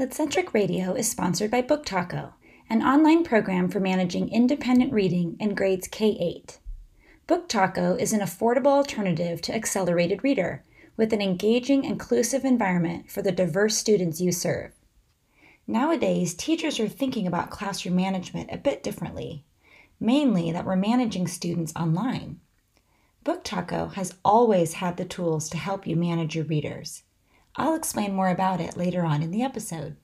Litcentric Radio is sponsored by Book Taco, an online program for managing independent reading in grades K 8. Book Taco is an affordable alternative to Accelerated Reader with an engaging, inclusive environment for the diverse students you serve. Nowadays, teachers are thinking about classroom management a bit differently, mainly that we're managing students online. Book Taco has always had the tools to help you manage your readers. I'll explain more about it later on in the episode.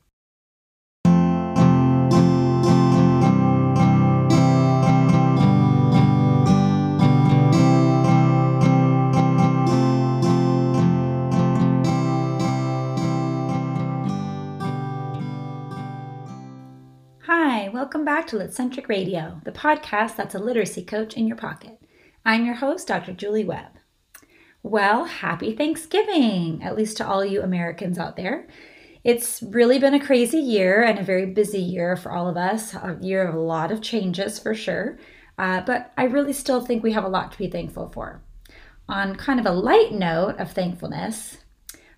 Hi, welcome back to Litcentric Radio, the podcast that's a literacy coach in your pocket. I'm your host, Dr. Julie Webb. Well, happy Thanksgiving, at least to all you Americans out there. It's really been a crazy year and a very busy year for all of us, a year of a lot of changes for sure. Uh, but I really still think we have a lot to be thankful for. On kind of a light note of thankfulness,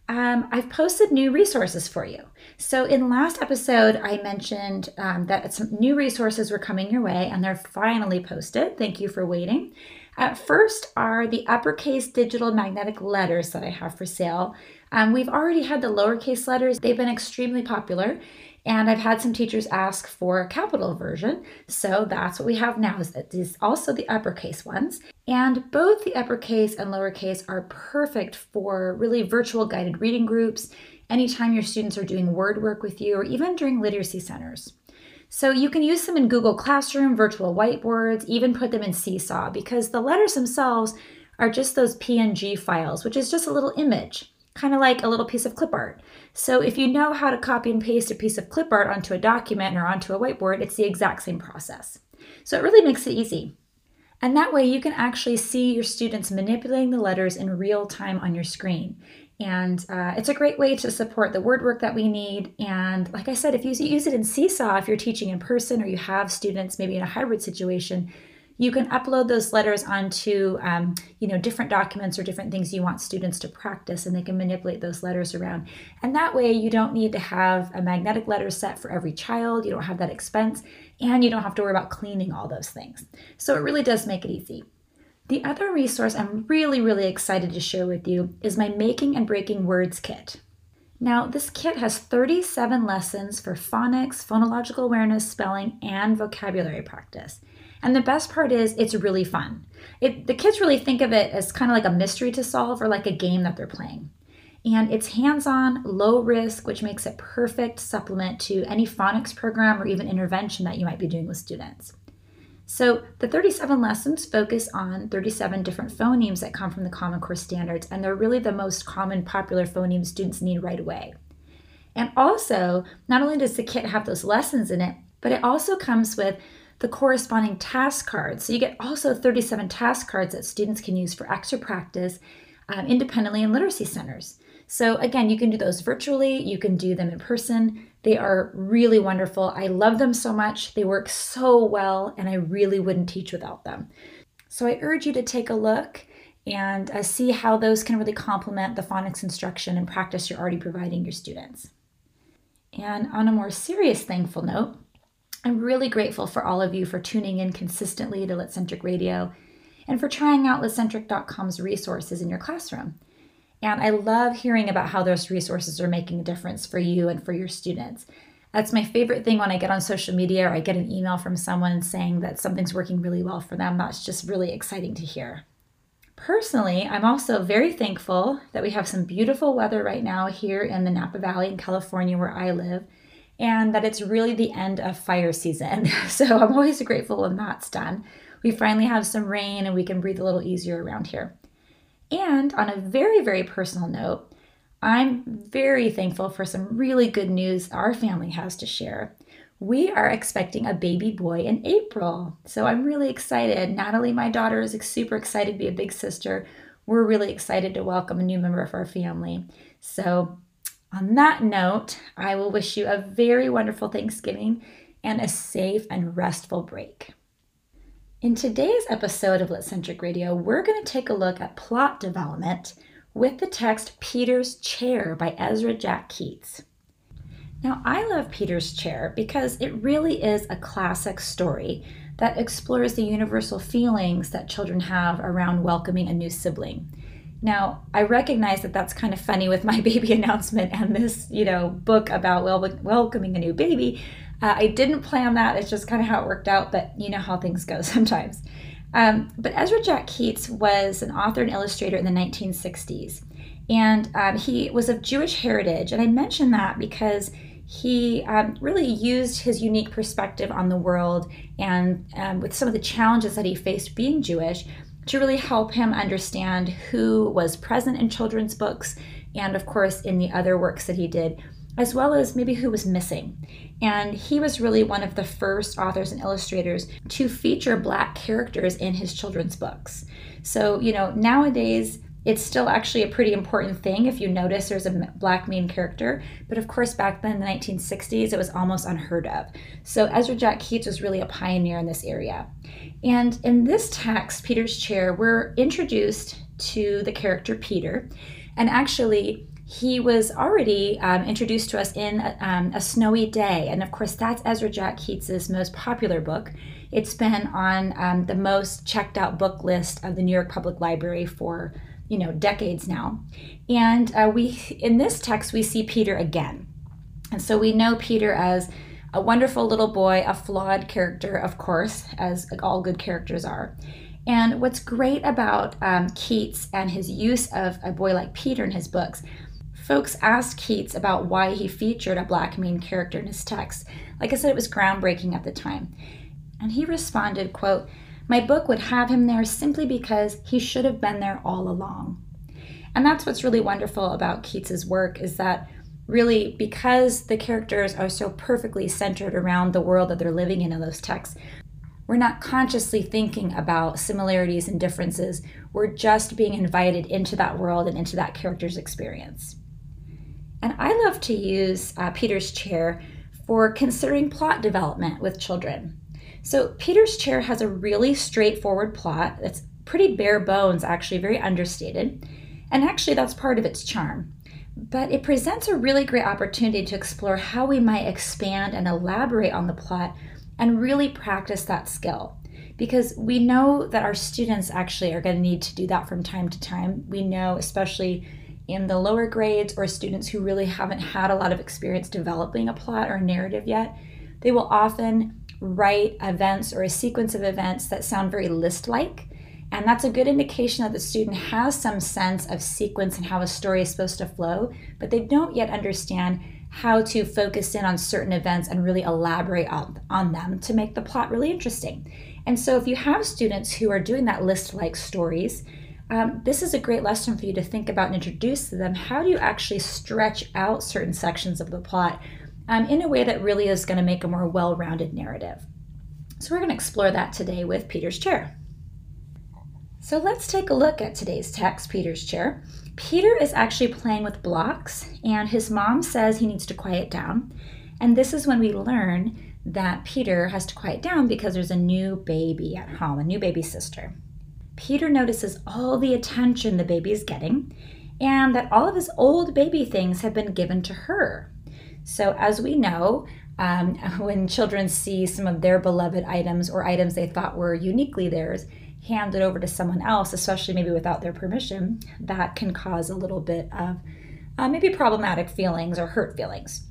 um, I've posted new resources for you. So, in last episode, I mentioned um, that some new resources were coming your way, and they're finally posted. Thank you for waiting. At first are the uppercase digital magnetic letters that I have for sale. Um, we've already had the lowercase letters, they've been extremely popular. And I've had some teachers ask for a capital version. So that's what we have now is, is also the uppercase ones. And both the uppercase and lowercase are perfect for really virtual guided reading groups, anytime your students are doing word work with you, or even during literacy centers. So you can use them in Google Classroom, virtual whiteboards, even put them in Seesaw because the letters themselves are just those PNG files, which is just a little image, kind of like a little piece of clip art. So if you know how to copy and paste a piece of clip art onto a document or onto a whiteboard, it's the exact same process. So it really makes it easy. And that way you can actually see your students manipulating the letters in real time on your screen. And uh, it's a great way to support the word work that we need. And like I said, if you use it in Seesaw, if you're teaching in person or you have students maybe in a hybrid situation, you can upload those letters onto um, you know different documents or different things you want students to practice and they can manipulate those letters around. And that way you don't need to have a magnetic letter set for every child. You don't have that expense and you don't have to worry about cleaning all those things. So it really does make it easy the other resource I'm really, really excited to share with you is my Making and Breaking Words kit. Now, this kit has 37 lessons for phonics, phonological awareness, spelling, and vocabulary practice. And the best part is it's really fun. It, the kids really think of it as kind of like a mystery to solve or like a game that they're playing. And it's hands on, low risk, which makes it perfect supplement to any phonics program or even intervention that you might be doing with students. So the 37 lessons focus on 37 different phonemes that come from the Common Core standards, and they're really the most common popular phonemes students need right away. And also, not only does the kit have those lessons in it, but it also comes with the corresponding task cards. So you get also 37 task cards that students can use for extra practice um, independently in literacy centers. So again, you can do those virtually, you can do them in person. They are really wonderful. I love them so much. They work so well, and I really wouldn't teach without them. So I urge you to take a look and uh, see how those can really complement the phonics instruction and practice you're already providing your students. And on a more serious thankful note, I'm really grateful for all of you for tuning in consistently to Litcentric Radio and for trying out litcentric.com's resources in your classroom. And I love hearing about how those resources are making a difference for you and for your students. That's my favorite thing when I get on social media or I get an email from someone saying that something's working really well for them. That's just really exciting to hear. Personally, I'm also very thankful that we have some beautiful weather right now here in the Napa Valley in California where I live, and that it's really the end of fire season. So I'm always grateful when that's done. We finally have some rain and we can breathe a little easier around here. And on a very, very personal note, I'm very thankful for some really good news our family has to share. We are expecting a baby boy in April. So I'm really excited. Natalie, my daughter, is super excited to be a big sister. We're really excited to welcome a new member of our family. So, on that note, I will wish you a very wonderful Thanksgiving and a safe and restful break. In today's episode of Litcentric Radio, we're going to take a look at plot development with the text Peter's Chair by Ezra Jack Keats. Now, I love Peter's Chair because it really is a classic story that explores the universal feelings that children have around welcoming a new sibling. Now, I recognize that that's kind of funny with my baby announcement and this, you know, book about wel- welcoming a new baby. Uh, I didn't plan that. It's just kind of how it worked out, but you know how things go sometimes. Um, but Ezra Jack Keats was an author and illustrator in the 1960s, and um, he was of Jewish heritage. And I mention that because he um, really used his unique perspective on the world and um, with some of the challenges that he faced being Jewish to really help him understand who was present in children's books and, of course, in the other works that he did, as well as maybe who was missing. And he was really one of the first authors and illustrators to feature Black characters in his children's books. So, you know, nowadays, it's still actually a pretty important thing if you notice there's a black main character. But of course, back then in the 1960s, it was almost unheard of. So Ezra Jack Keats was really a pioneer in this area. And in this text, Peter's Chair, we're introduced to the character Peter. And actually, he was already um, introduced to us in um, A Snowy Day. And of course, that's Ezra Jack Keats's most popular book. It's been on um, the most checked out book list of the New York Public Library for you know decades now and uh, we in this text we see peter again and so we know peter as a wonderful little boy a flawed character of course as all good characters are and what's great about um, keats and his use of a boy like peter in his books folks asked keats about why he featured a black main character in his text like i said it was groundbreaking at the time and he responded quote my book would have him there simply because he should have been there all along. And that's what's really wonderful about Keats's work is that really because the characters are so perfectly centered around the world that they're living in in those texts, we're not consciously thinking about similarities and differences. We're just being invited into that world and into that character's experience. And I love to use uh, Peter's chair for considering plot development with children. So Peter's Chair has a really straightforward plot that's pretty bare bones, actually, very understated. And actually, that's part of its charm. But it presents a really great opportunity to explore how we might expand and elaborate on the plot and really practice that skill. Because we know that our students actually are going to need to do that from time to time. We know, especially in the lower grades or students who really haven't had a lot of experience developing a plot or a narrative yet, they will often write events or a sequence of events that sound very list like. And that's a good indication that the student has some sense of sequence and how a story is supposed to flow, but they don't yet understand how to focus in on certain events and really elaborate on, on them to make the plot really interesting. And so, if you have students who are doing that list like stories, um, this is a great lesson for you to think about and introduce to them. How do you actually stretch out certain sections of the plot um, in a way that really is going to make a more well rounded narrative. So, we're going to explore that today with Peter's Chair. So, let's take a look at today's text, Peter's Chair. Peter is actually playing with blocks, and his mom says he needs to quiet down. And this is when we learn that Peter has to quiet down because there's a new baby at home, a new baby sister. Peter notices all the attention the baby is getting and that all of his old baby things have been given to her. So, as we know, um, when children see some of their beloved items or items they thought were uniquely theirs handed over to someone else, especially maybe without their permission, that can cause a little bit of uh, maybe problematic feelings or hurt feelings.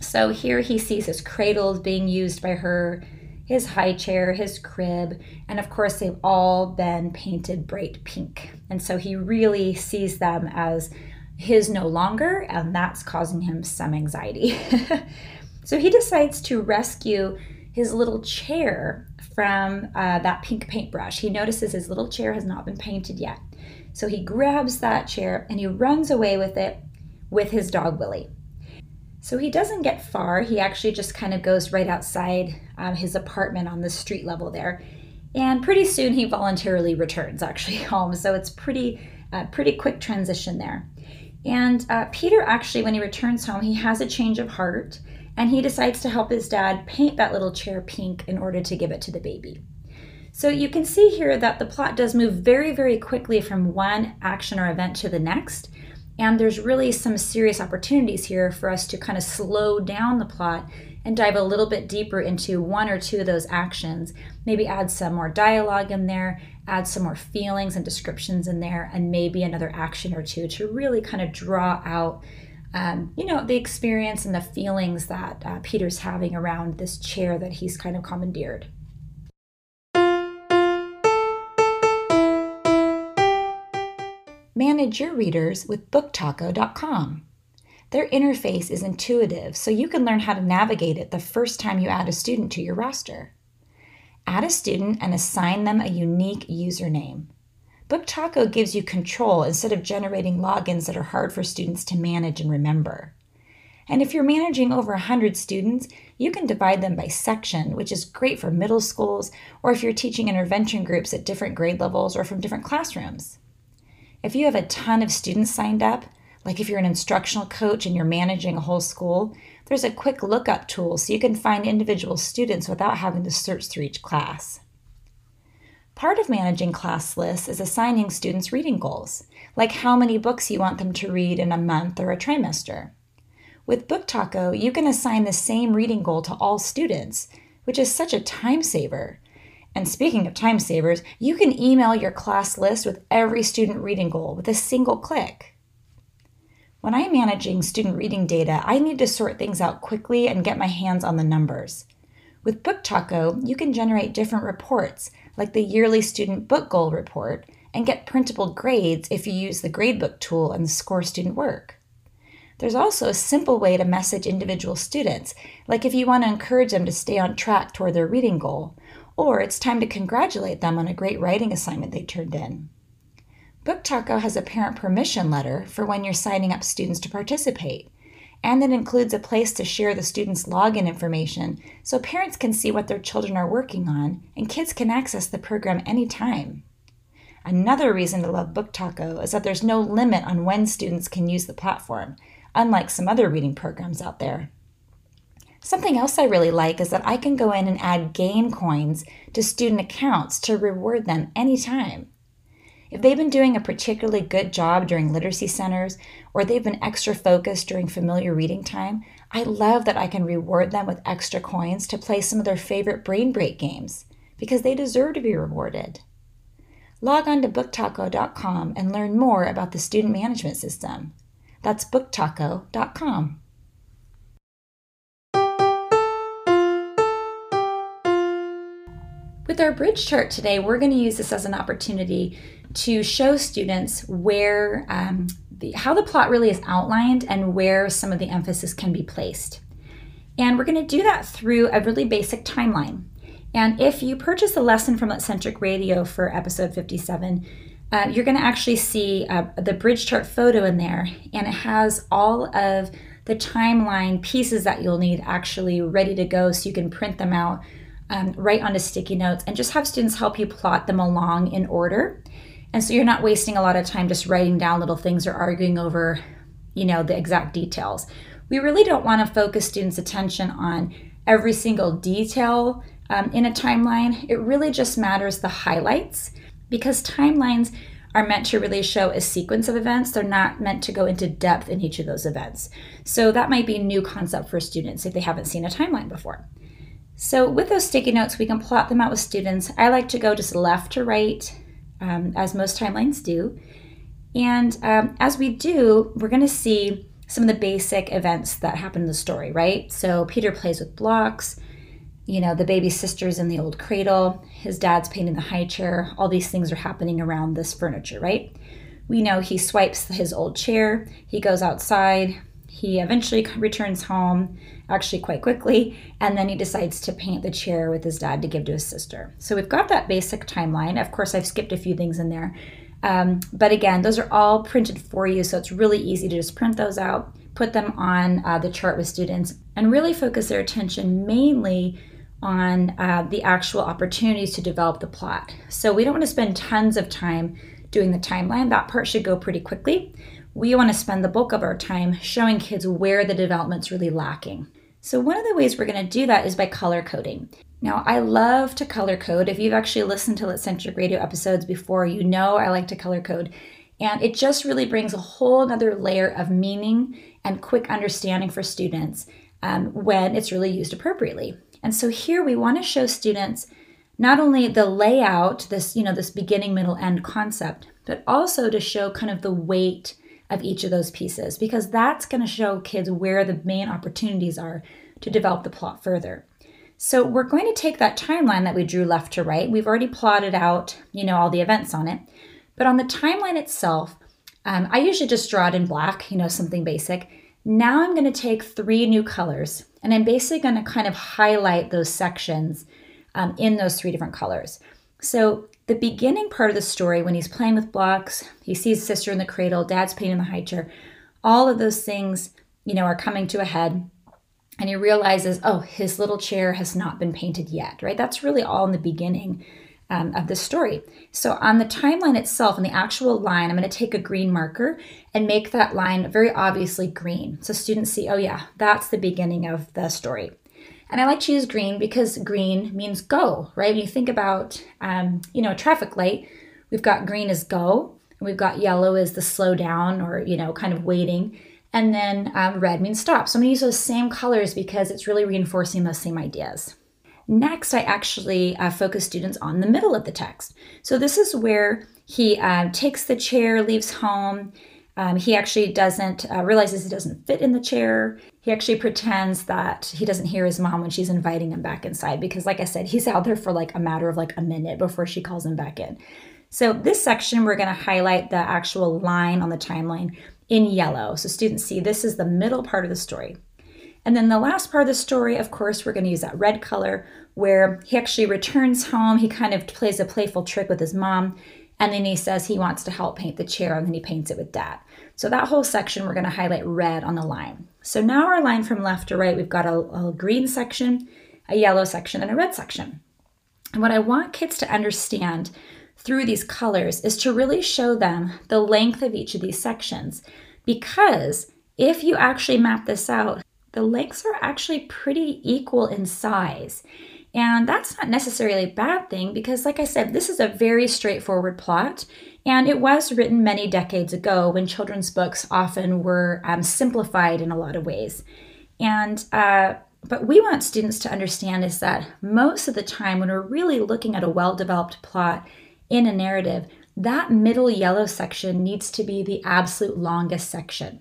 So here he sees his cradles being used by her, his high chair, his crib, and of course they've all been painted bright pink. And so he really sees them as his no longer, and that's causing him some anxiety. so he decides to rescue his little chair from uh, that pink paintbrush. He notices his little chair has not been painted yet. So he grabs that chair and he runs away with it with his dog Willie. So he doesn't get far. He actually just kind of goes right outside um, his apartment on the street level there. And pretty soon he voluntarily returns actually home. So it's pretty, uh, pretty quick transition there. And uh, Peter actually, when he returns home, he has a change of heart and he decides to help his dad paint that little chair pink in order to give it to the baby. So you can see here that the plot does move very, very quickly from one action or event to the next. And there's really some serious opportunities here for us to kind of slow down the plot and dive a little bit deeper into one or two of those actions. Maybe add some more dialogue in there, add some more feelings and descriptions in there, and maybe another action or two to really kind of draw out. Um, you know, the experience and the feelings that uh, Peter's having around this chair that he's kind of commandeered. Manage your readers with booktaco.com. Their interface is intuitive, so you can learn how to navigate it the first time you add a student to your roster. Add a student and assign them a unique username. BookTaco gives you control instead of generating logins that are hard for students to manage and remember. And if you're managing over 100 students, you can divide them by section, which is great for middle schools or if you're teaching intervention groups at different grade levels or from different classrooms. If you have a ton of students signed up, like if you're an instructional coach and you're managing a whole school, there's a quick lookup tool so you can find individual students without having to search through each class. Part of managing class lists is assigning students reading goals, like how many books you want them to read in a month or a trimester. With BookTaco, you can assign the same reading goal to all students, which is such a time saver. And speaking of time savers, you can email your class list with every student reading goal with a single click. When I'm managing student reading data, I need to sort things out quickly and get my hands on the numbers. With BookTaco, you can generate different reports, like the yearly student book goal report, and get printable grades if you use the gradebook tool and score student work. There's also a simple way to message individual students, like if you want to encourage them to stay on track toward their reading goal, or it's time to congratulate them on a great writing assignment they turned in. BookTaco has a parent permission letter for when you're signing up students to participate, and it includes a place to share the students' login information so parents can see what their children are working on and kids can access the program anytime. Another reason to love BookTaco is that there's no limit on when students can use the platform, unlike some other reading programs out there. Something else I really like is that I can go in and add game coins to student accounts to reward them anytime. If they've been doing a particularly good job during literacy centers or they've been extra focused during familiar reading time, I love that I can reward them with extra coins to play some of their favorite brain break games because they deserve to be rewarded. Log on to booktaco.com and learn more about the student management system. That's booktaco.com. With our bridge chart today, we're going to use this as an opportunity to show students where um, the, how the plot really is outlined and where some of the emphasis can be placed. And we're going to do that through a really basic timeline. And if you purchase a lesson from Litcentric Radio for episode 57, uh, you're going to actually see uh, the bridge chart photo in there, and it has all of the timeline pieces that you'll need actually ready to go so you can print them out um, write onto sticky notes and just have students help you plot them along in order. And so you're not wasting a lot of time just writing down little things or arguing over, you know, the exact details. We really don't want to focus students' attention on every single detail um, in a timeline. It really just matters the highlights because timelines are meant to really show a sequence of events. They're not meant to go into depth in each of those events. So that might be a new concept for students if they haven't seen a timeline before. So with those sticky notes, we can plot them out with students. I like to go just left to right, um, as most timelines do. And um, as we do, we're going to see some of the basic events that happen in the story, right? So Peter plays with blocks. You know, the baby sister's in the old cradle. His dad's painting the high chair. All these things are happening around this furniture, right? We know he swipes his old chair. He goes outside. He eventually returns home, actually quite quickly, and then he decides to paint the chair with his dad to give to his sister. So we've got that basic timeline. Of course, I've skipped a few things in there. Um, but again, those are all printed for you, so it's really easy to just print those out, put them on uh, the chart with students, and really focus their attention mainly on uh, the actual opportunities to develop the plot. So we don't want to spend tons of time doing the timeline. That part should go pretty quickly we want to spend the bulk of our time showing kids where the development's really lacking. So, one of the ways we're going to do that is by color coding. Now, I love to color code. If you've actually listened to Litcentric Radio episodes before, you know I like to color code. And it just really brings a whole other layer of meaning and quick understanding for students um, when it's really used appropriately. And so here we want to show students not only the layout, this, you know, this beginning, middle, end concept, but also to show kind of the weight of each of those pieces because that's going to show kids where the main opportunities are to develop the plot further. So we're going to take that timeline that we drew left to right. We've already plotted out, you know, all the events on it. But on the timeline itself, um, I usually just draw it in black, you know, something basic. Now I'm going to take three new colors and I'm basically going to kind of highlight those sections um, in those three different colors. So the beginning part of the story, when he's playing with blocks, he sees sister in the cradle, dad's painting the high chair, all of those things, you know, are coming to a head. And he realizes, oh, his little chair has not been painted yet, right? That's really all in the beginning um, of the story. So on the timeline itself, on the actual line, I'm going to take a green marker and make that line very obviously green. So students see, oh yeah, that's the beginning of the story. And I like to use green because green means go, right? When you think about, um, you know, a traffic light, we've got green is go, and we've got yellow is the slow down or, you know, kind of waiting. And then um, red means stop. So I'm gonna use those same colors because it's really reinforcing those same ideas. Next, I actually uh, focus students on the middle of the text. So this is where he uh, takes the chair, leaves home, um, he actually doesn't uh, realizes he doesn't fit in the chair. He actually pretends that he doesn't hear his mom when she's inviting him back inside because, like I said, he's out there for like a matter of like a minute before she calls him back in. So this section, we're going to highlight the actual line on the timeline in yellow. So students see this is the middle part of the story. And then the last part of the story, of course, we're going to use that red color where he actually returns home. He kind of plays a playful trick with his mom and then he says he wants to help paint the chair and then he paints it with dad. So that whole section we're going to highlight red on the line. So now our line from left to right, we've got a, a green section, a yellow section, and a red section. And what I want kids to understand through these colors is to really show them the length of each of these sections. Because if you actually map this out, the lengths are actually pretty equal in size. And that's not necessarily a bad thing because, like I said, this is a very straightforward plot. And it was written many decades ago when children's books often were um, simplified in a lot of ways. And, uh, but we want students to understand is that most of the time when we're really looking at a well developed plot in a narrative, that middle yellow section needs to be the absolute longest section.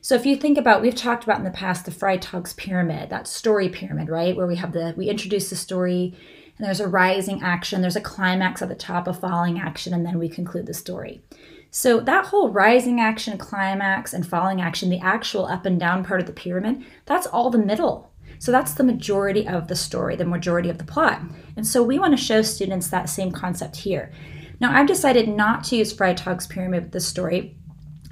So if you think about, we've talked about in the past the Freytag's pyramid, that story pyramid, right? Where we have the, we introduce the story and there's a rising action, there's a climax at the top, a falling action, and then we conclude the story. So that whole rising action, climax, and falling action, the actual up and down part of the pyramid, that's all the middle. So that's the majority of the story, the majority of the plot. And so we want to show students that same concept here. Now I've decided not to use Freytag's pyramid with this story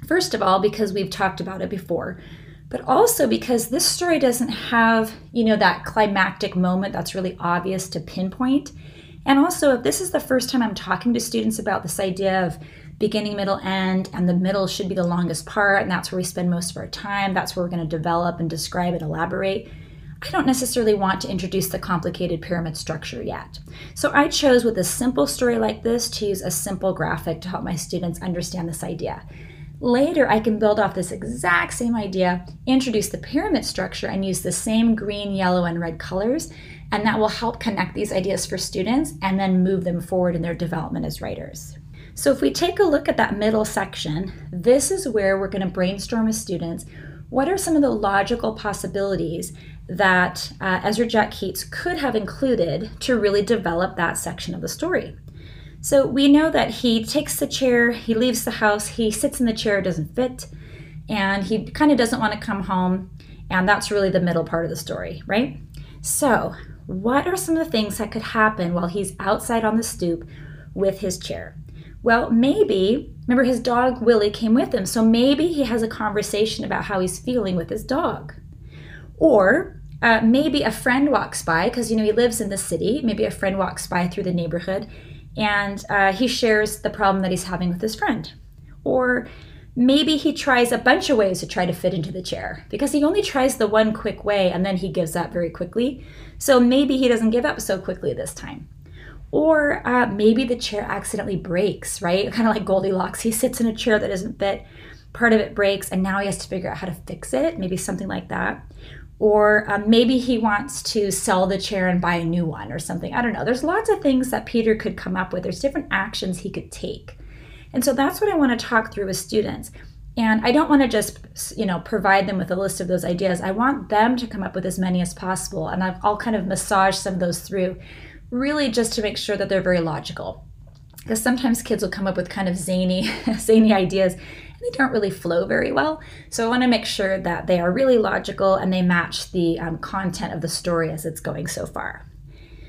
First of all, because we've talked about it before, but also because this story doesn't have, you know, that climactic moment that's really obvious to pinpoint. And also, if this is the first time I'm talking to students about this idea of beginning, middle, end, and the middle should be the longest part, and that's where we spend most of our time, that's where we're going to develop and describe and elaborate. I don't necessarily want to introduce the complicated pyramid structure yet. So I chose with a simple story like this to use a simple graphic to help my students understand this idea. Later, I can build off this exact same idea, introduce the pyramid structure, and use the same green, yellow, and red colors, and that will help connect these ideas for students and then move them forward in their development as writers. So if we take a look at that middle section, this is where we're going to brainstorm with students what are some of the logical possibilities that uh, Ezra Jack Keats could have included to really develop that section of the story. So we know that he takes the chair, he leaves the house, he sits in the chair, doesn't fit, and he kind of doesn't want to come home. And that's really the middle part of the story, right? So, what are some of the things that could happen while he's outside on the stoop with his chair? Well, maybe, remember his dog Willie came with him, so maybe he has a conversation about how he's feeling with his dog. Or uh, maybe a friend walks by, because you know he lives in the city, maybe a friend walks by through the neighborhood and uh, he shares the problem that he's having with his friend. Or maybe he tries a bunch of ways to try to fit into the chair because he only tries the one quick way and then he gives up very quickly. So maybe he doesn't give up so quickly this time. Or uh, maybe the chair accidentally breaks, right? Kind of like Goldilocks. He sits in a chair that doesn't fit, part of it breaks, and now he has to figure out how to fix it, maybe something like that. Or um, maybe he wants to sell the chair and buy a new one or something. I don't know. There's lots of things that Peter could come up with. There's different actions he could take. And so that's what I want to talk through with students. And I don't want to just, you know, provide them with a list of those ideas. I want them to come up with as many as possible. And I'll kind of massage some of those through, really just to make sure that they're very logical. Because sometimes kids will come up with kind of zany, zany ideas, they don't really flow very well. So I want to make sure that they are really logical and they match the um, content of the story as it's going so far.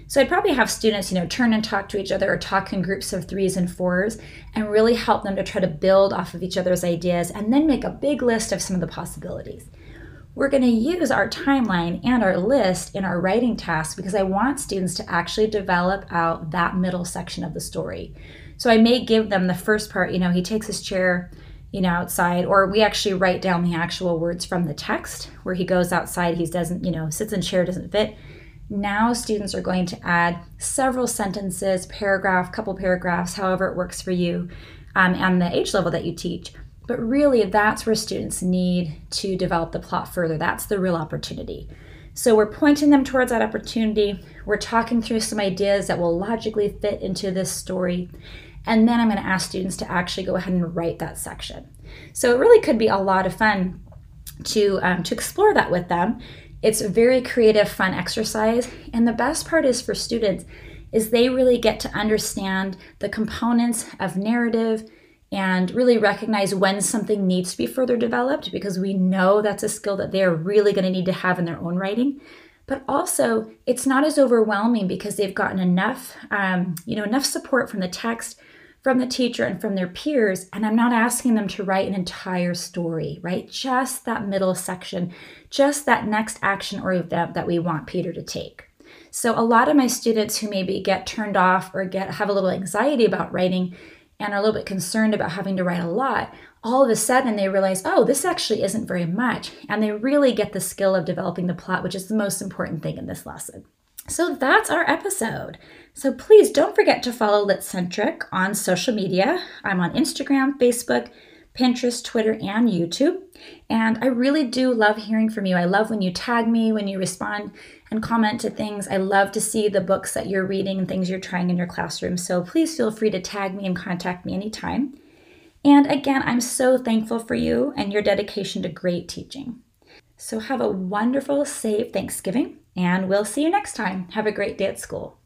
So I'd probably have students, you know, turn and talk to each other or talk in groups of threes and fours and really help them to try to build off of each other's ideas and then make a big list of some of the possibilities. We're going to use our timeline and our list in our writing task because I want students to actually develop out that middle section of the story. So I may give them the first part, you know, he takes his chair, you know, outside, or we actually write down the actual words from the text where he goes outside, he doesn't, you know, sits in chair, doesn't fit now students are going to add several sentences, paragraph, couple paragraphs, however it works for you, um, and the age level that you teach. But really, that's where students need to develop the plot further. That's the real opportunity. So we're pointing them towards that opportunity. We're talking through some ideas that will logically fit into this story. And then I'm going to ask students to actually go ahead and write that section. So it really could be a lot of fun to, um, to explore that with them it's a very creative, fun exercise. And the best part is for students is they really get to understand the components of narrative and really recognize when something needs to be further developed because we know that's a skill that they're really going to need to have in their own writing but also it's not as overwhelming because they've gotten enough um, you know enough support from the text from the teacher and from their peers. And I'm not asking them to write an entire story, right? Just that middle section, just that next action or event that we want Peter to take. So a lot of my students who maybe get turned off or get have a little anxiety about writing and are a little bit concerned about having to write a lot, all of a sudden they realize, oh, this actually isn't very much. And they really get the skill of developing the plot, which is the most important thing in this lesson. So that's our episode. So please don't forget to follow Litcentric on social media. I'm on Instagram, Facebook, Pinterest, Twitter, and YouTube. And I really do love hearing from you. I love when you tag me, when you respond and comment to things. I love to see the books that you're reading and things you're trying in your classroom. So please feel free to tag me and contact me anytime. And again, I'm so thankful for you and your dedication to great teaching. So have a wonderful, safe Thanksgiving and we'll see you next time. Have a great day at school.